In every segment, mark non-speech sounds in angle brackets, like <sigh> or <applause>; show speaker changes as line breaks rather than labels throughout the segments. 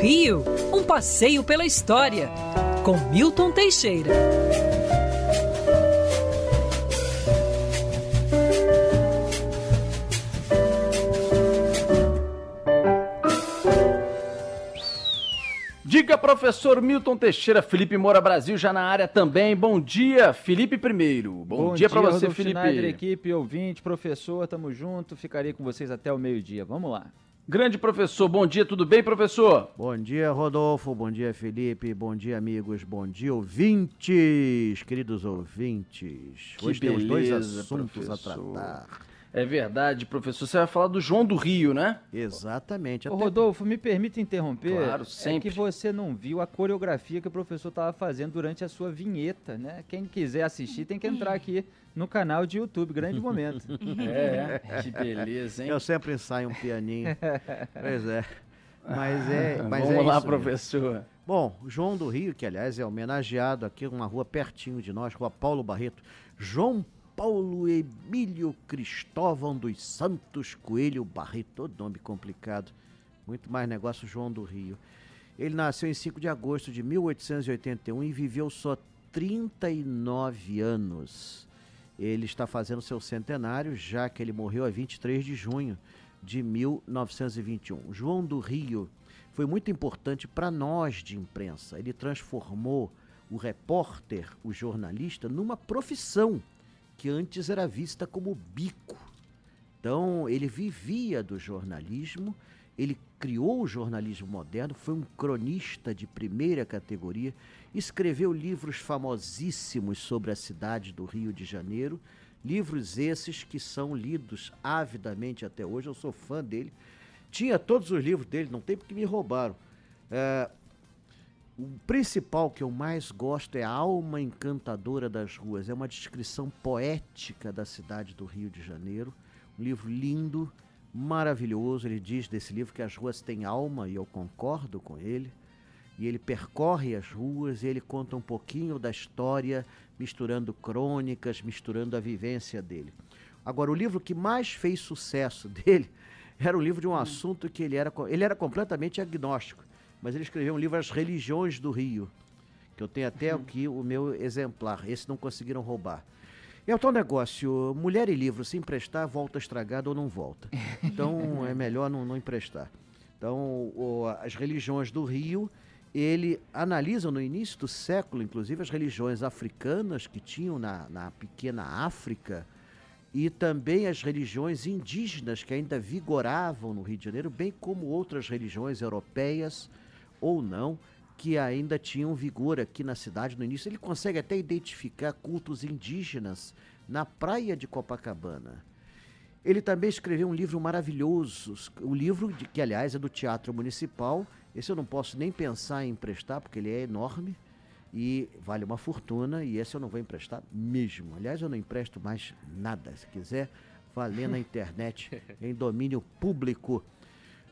Rio, um passeio pela história, com Milton Teixeira.
Diga, professor Milton Teixeira, Felipe Moura Brasil já na área também. Bom dia, Felipe primeiro. Bom,
Bom
dia, para você,
Rodolfo
Felipe.
Schneider, equipe, ouvinte, professor, tamo junto. Ficarei com vocês até o meio-dia. Vamos lá.
Grande professor, bom dia, tudo bem, professor?
Bom dia, Rodolfo. Bom dia, Felipe. Bom dia, amigos. Bom dia, ouvintes, queridos ouvintes.
Que
Hoje temos dois
beleza,
assuntos
professor.
a tratar.
É verdade, professor. Você vai falar do João do Rio, né?
Exatamente.
Ô,
até-
Rodolfo, me permita interromper.
Claro,
É
sempre.
que você não viu a coreografia que o professor estava fazendo durante a sua vinheta, né? Quem quiser assistir tem que entrar aqui no canal de YouTube. Grande momento.
É, <laughs> é. Que beleza, hein?
Eu sempre ensaio um pianinho. <laughs> pois é. Mas é. Mas
Vamos
é
lá,
isso mesmo.
professor.
Bom, João do Rio, que aliás é homenageado aqui numa rua pertinho de nós, Rua Paulo Barreto. João Paulo Emílio Cristóvão dos Santos Coelho Barreto, todo nome complicado. Muito mais negócio João do Rio. Ele nasceu em 5 de agosto de 1881 e viveu só 39 anos. Ele está fazendo seu centenário, já que ele morreu a 23 de junho de 1921. João do Rio foi muito importante para nós de imprensa. Ele transformou o repórter, o jornalista, numa profissão que antes era vista como bico. Então, ele vivia do jornalismo, ele criou o jornalismo moderno, foi um cronista de primeira categoria, escreveu livros famosíssimos sobre a cidade do Rio de Janeiro, livros esses que são lidos avidamente até hoje, eu sou fã dele. Tinha todos os livros dele, não tem porque me roubaram. É, o principal que eu mais gosto é a Alma Encantadora das Ruas. É uma descrição poética da cidade do Rio de Janeiro. Um livro lindo, maravilhoso. Ele diz desse livro que as ruas têm alma e eu concordo com ele. E ele percorre as ruas e ele conta um pouquinho da história, misturando crônicas, misturando a vivência dele. Agora, o livro que mais fez sucesso <laughs> dele era o livro de um assunto que ele era, ele era completamente agnóstico, mas ele escreveu um livro As Religiões do Rio, que eu tenho até aqui o meu exemplar. Esse não conseguiram roubar. É o tal negócio, mulher e livro, se emprestar, volta estragado ou não volta. <laughs> Então é melhor não, não emprestar. Então, o- as religiões do Rio, ele analisa no início do século, inclusive, as religiões africanas que tinham na, na pequena África e também as religiões indígenas que ainda vigoravam no Rio de Janeiro, bem como outras religiões europeias ou não, que ainda tinham vigor aqui na cidade no início. Ele consegue até identificar cultos indígenas na praia de Copacabana. Ele também escreveu um livro maravilhoso, o livro de, que aliás é do Teatro Municipal. Esse eu não posso nem pensar em emprestar porque ele é enorme e vale uma fortuna e esse eu não vou emprestar mesmo. Aliás, eu não empresto mais nada. Se quiser, valer na <laughs> internet em domínio público.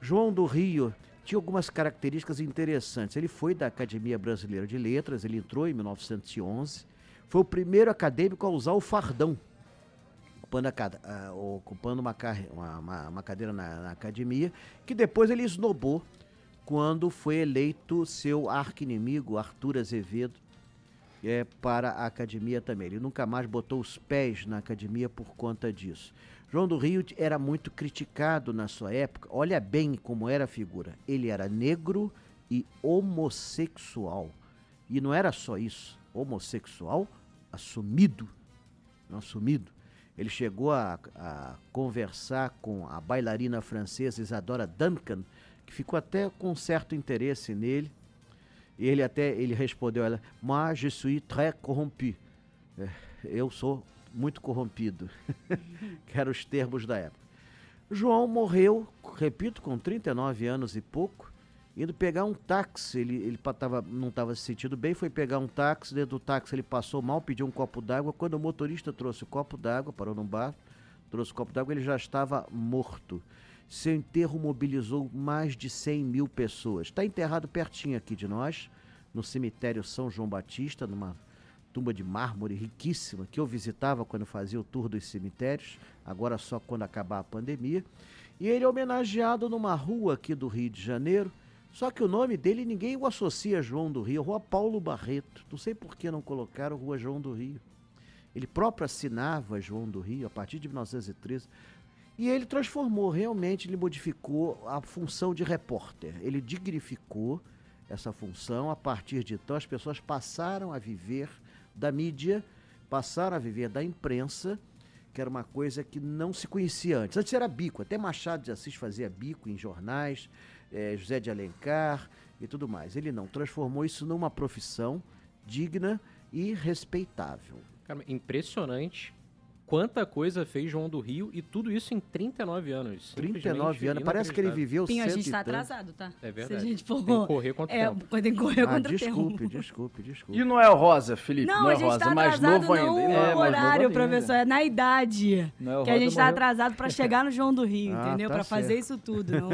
João do Rio tinha algumas características interessantes. Ele foi da Academia Brasileira de Letras, ele entrou em 1911, foi o primeiro acadêmico a usar o fardão, ocupando, a ah, ocupando uma- uma- uma cadeira na, na academia, que depois ele esnobou quando foi eleito seu arqui-inimigo Arthur Azevedo é, para a academia também. Ele nunca mais botou os pés na academia por conta disso. João do Rio era muito criticado na sua época. Olha bem como era a figura. Ele era negro e homossexual. E não era só isso. Homossexual assumido. Assumido. Ele chegou a, a conversar com a bailarina francesa Isadora Duncan, que ficou até com certo interesse nele. E ele até ele respondeu ela: Moi, je suis très corrompu. É, Eu sou muito corrompido. <laughs> que eram os termos da época. João morreu, repito, com 39 anos e pouco, indo pegar um táxi. Ele, ele tava, não estava se sentindo bem, foi pegar um táxi. Dentro do táxi ele passou mal, pediu um copo d'água. Quando o motorista trouxe o copo d'água, parou num bar, trouxe o copo d'água, ele já estava morto. Seu enterro mobilizou mais de 100 mil pessoas. Está enterrado pertinho aqui de nós, no cemitério São João Batista, numa tumba de mármore riquíssima, que eu visitava quando fazia o tour dos cemitérios, agora só quando acabar a pandemia. E ele é homenageado numa rua aqui do Rio de Janeiro, Só que o nome dele ninguém o associa a João do Rio, Rua Paulo Barreto. Não sei por que não colocaram Rua João do Rio. Ele próprio assinava João do Rio a partir de 1913. E ele transformou, realmente, ele modificou a função de repórter. Ele dignificou essa função. A partir de então, as pessoas passaram a viver da mídia, passaram a viver da imprensa, que era uma coisa que não se conhecia antes. Antes era bico, até Machado de Assis fazia bico em jornais, eh, José de Alencar e tudo mais. Ele não, transformou isso numa profissão digna e respeitável.
Cara, impressionante quanta coisa fez João do Rio e tudo isso em 39 anos.
39 anos, parece que ele viveu
Pinho, a gente
e
tá
tanto.
atrasado, tá?
É verdade.
Se a gente for...
Tem que correr contra o
é,
tempo.
tem que correr
Ah,
contra o
desculpe,
tempo.
desculpe, desculpe.
E o Noel Rosa, Felipe?
Não,
Noel
a gente
Rosa,
tá
mais novo
não
ainda.
o
Ele
É, mais novo
horário,
ainda.
professor, é na idade.
Noel
que a gente tá
morreu-
atrasado pra chegar no João do Rio,
Ah,
entendeu?
tá
Pra fazer isso tudo. Não,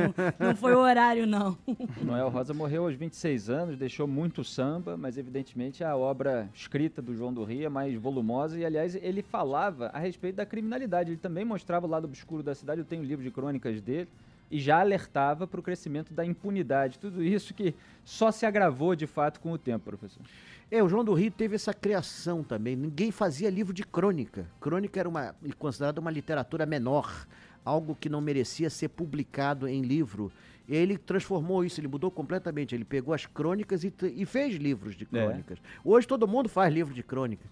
não foi o horário, não. <laughs>
Noel Rosa morreu aos 26 anos, deixou muito samba, mas evidentemente a obra escrita do João do Rio é mais volumosa e, aliás, ele falava a respeito da criminalidade. Ele também mostrava o lado obscuro da cidade, eu tenho um livro de crônicas dele, e já alertava para o crescimento da impunidade. Tudo isso que só se agravou de fato com o tempo, professor.
É, o João do Rio teve essa criação também. Ninguém fazia livro de crônica. Crônica era uma, considerada uma literatura menor, algo que não merecia ser publicado em livro. E ele transformou isso, ele mudou completamente. Ele pegou as crônicas e, e fez livros de crônicas. Hoje todo mundo faz livro de crônica.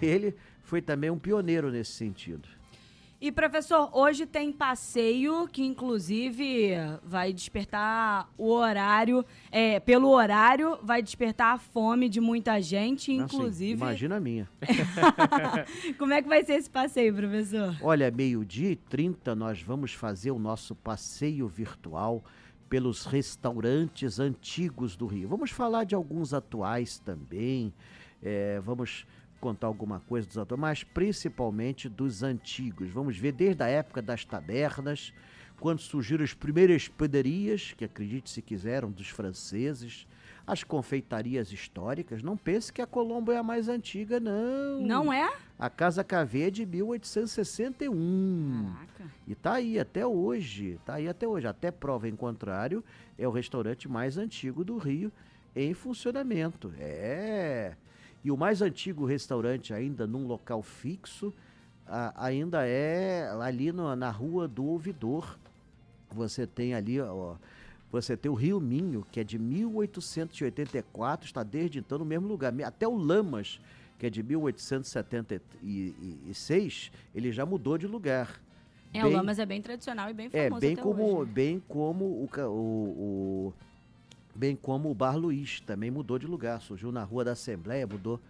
Ele foi também um pioneiro nesse sentido.
E, professor, hoje tem passeio que, inclusive, vai despertar o horário. É, pelo horário, vai despertar a fome de muita gente,
Assim,
inclusive.
imagina a minha. <laughs> <laughs>
Como é que vai ser esse passeio, professor?
Olha, meio-dia e 30 nós vamos fazer o nosso passeio virtual pelos restaurantes antigos do Rio. Vamos falar de alguns atuais também, eh, vamos contar alguma coisa dos atuais, mas principalmente dos antigos. Vamos ver desde a época das tabernas, quando surgiram as primeiras padarias, que acredite se quiseram, dos franceses, as confeitarias históricas. Não pense que a Colombo é a mais antiga, não.
Não é?
A Casa Cavê é de 1861.
Caraca.
E tá aí até hoje, tá aí até hoje. Até prova em contrário, é o restaurante mais antigo do Rio em funcionamento. É. E o mais antigo restaurante ainda num local fixo a- ainda é ali no- na Rua do Ouvidor. Você tem ali, ó, você tem o Rio Minho, que é de 1884, está desde então no mesmo lugar. Até o Lamas, que é de 1876, ele já mudou de lugar.
É, o
Bem-
Lamas é bem tradicional e bem
é,
famoso
bem
até
como,
hoje. né?
bem como o, o, o- bem como o Bar Luiz também mudou de lugar, surgiu na Rua da Assembleia, mudou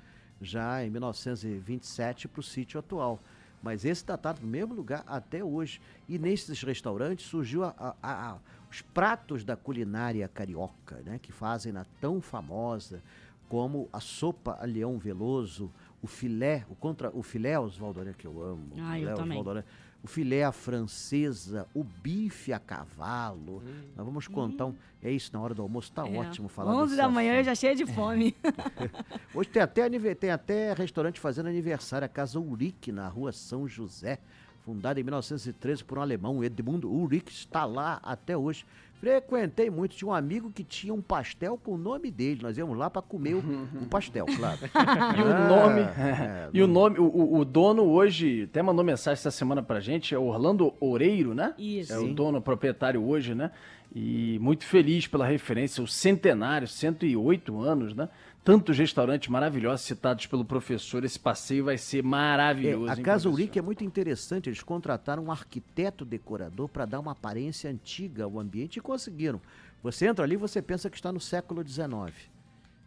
já em 1927 para o sítio atual. Mas esse está tá no mesmo lugar até hoje. E nesses restaurantes surgiu a- a- a- os pratos da culinária carioca, né? Que fazem na tão famosa como a sopa a leão veloso, o filé, o contra o filé Oswaldo, né, que eu amo.
Ah, eu
filé
também.
Oswaldo, né, o filé à francesa, o bife a cavalo. Nós vamos contar um. É isso, na hora do almoço tá
É,
ótimo falar
11
desse
da manhã eu já cheia de fome. <laughs>
Hoje tem até, tem até restaurante fazendo aniversário, a Casa Urique, na rua São José, fundada em 1913 por um alemão, Edmundo Urique, está lá até hoje. Frequentei muito, tinha um amigo que tinha um pastel com o nome dele, nós íamos lá para comer o, o pastel, claro. <laughs>
E o
Ah,
nome.
é,
e o nome, o, o- dono hoje, até mandou mensagem essa semana pra gente, é Orlando Oreiro, né?
Isso.
É o dono, o proprietário hoje, né? E muito feliz pela referência, o centenário, 108 anos, né? Tantos restaurantes maravilhosos citados pelo professor, esse passeio vai ser maravilhoso.
É, a
hein,
Casa? Urique é muito interessante. Eles contrataram um arquiteto decorador para dar uma aparência antiga ao ambiente e conseguiram. Você entra ali, você pensa que está no século XIX.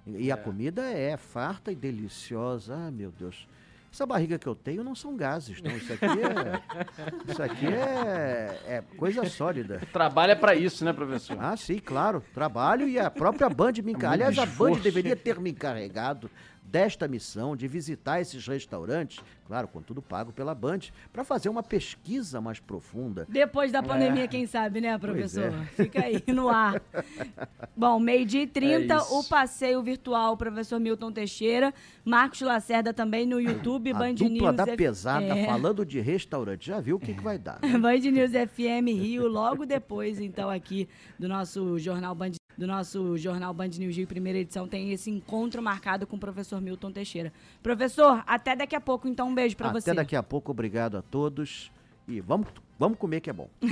E, e a comida é farta e deliciosa. Ah, meu Deus. Essa barriga que eu tenho não são gases, não. Isso aqui é, isso aqui é, é coisa sólida.
Trabalha pra isso, né, professor?
Ah, sim, claro. Trabalho e a própria Band me encarregou.
muito
Aliás, a Band deveria ter me encarregado desta missão de visitar esses restaurantes, claro, com tudo pago pela Band, para fazer uma pesquisa mais profunda.
Depois da pandemia,
É.
quem sabe, né, professor?
é.
Fica aí no ar. <laughs> Bom, meio-dia e 30,
É
o passeio virtual, professor Milton Teixeira. Marcos Lacerda também no YouTube,
A
Band
dupla
News.
da
F-
pesada
É.
falando de restaurante. Já viu o que, que vai dar? né? <laughs>
Band News FM Rio, logo depois, então, aqui do nosso Jornal Band do nosso jornal Band News Rio, primeira edição, tem esse encontro marcado com o professor Milton Teixeira. Professor, até daqui a pouco, então um beijo para você.
Até daqui a pouco, obrigado a todos. E vamos, vamos comer que é bom.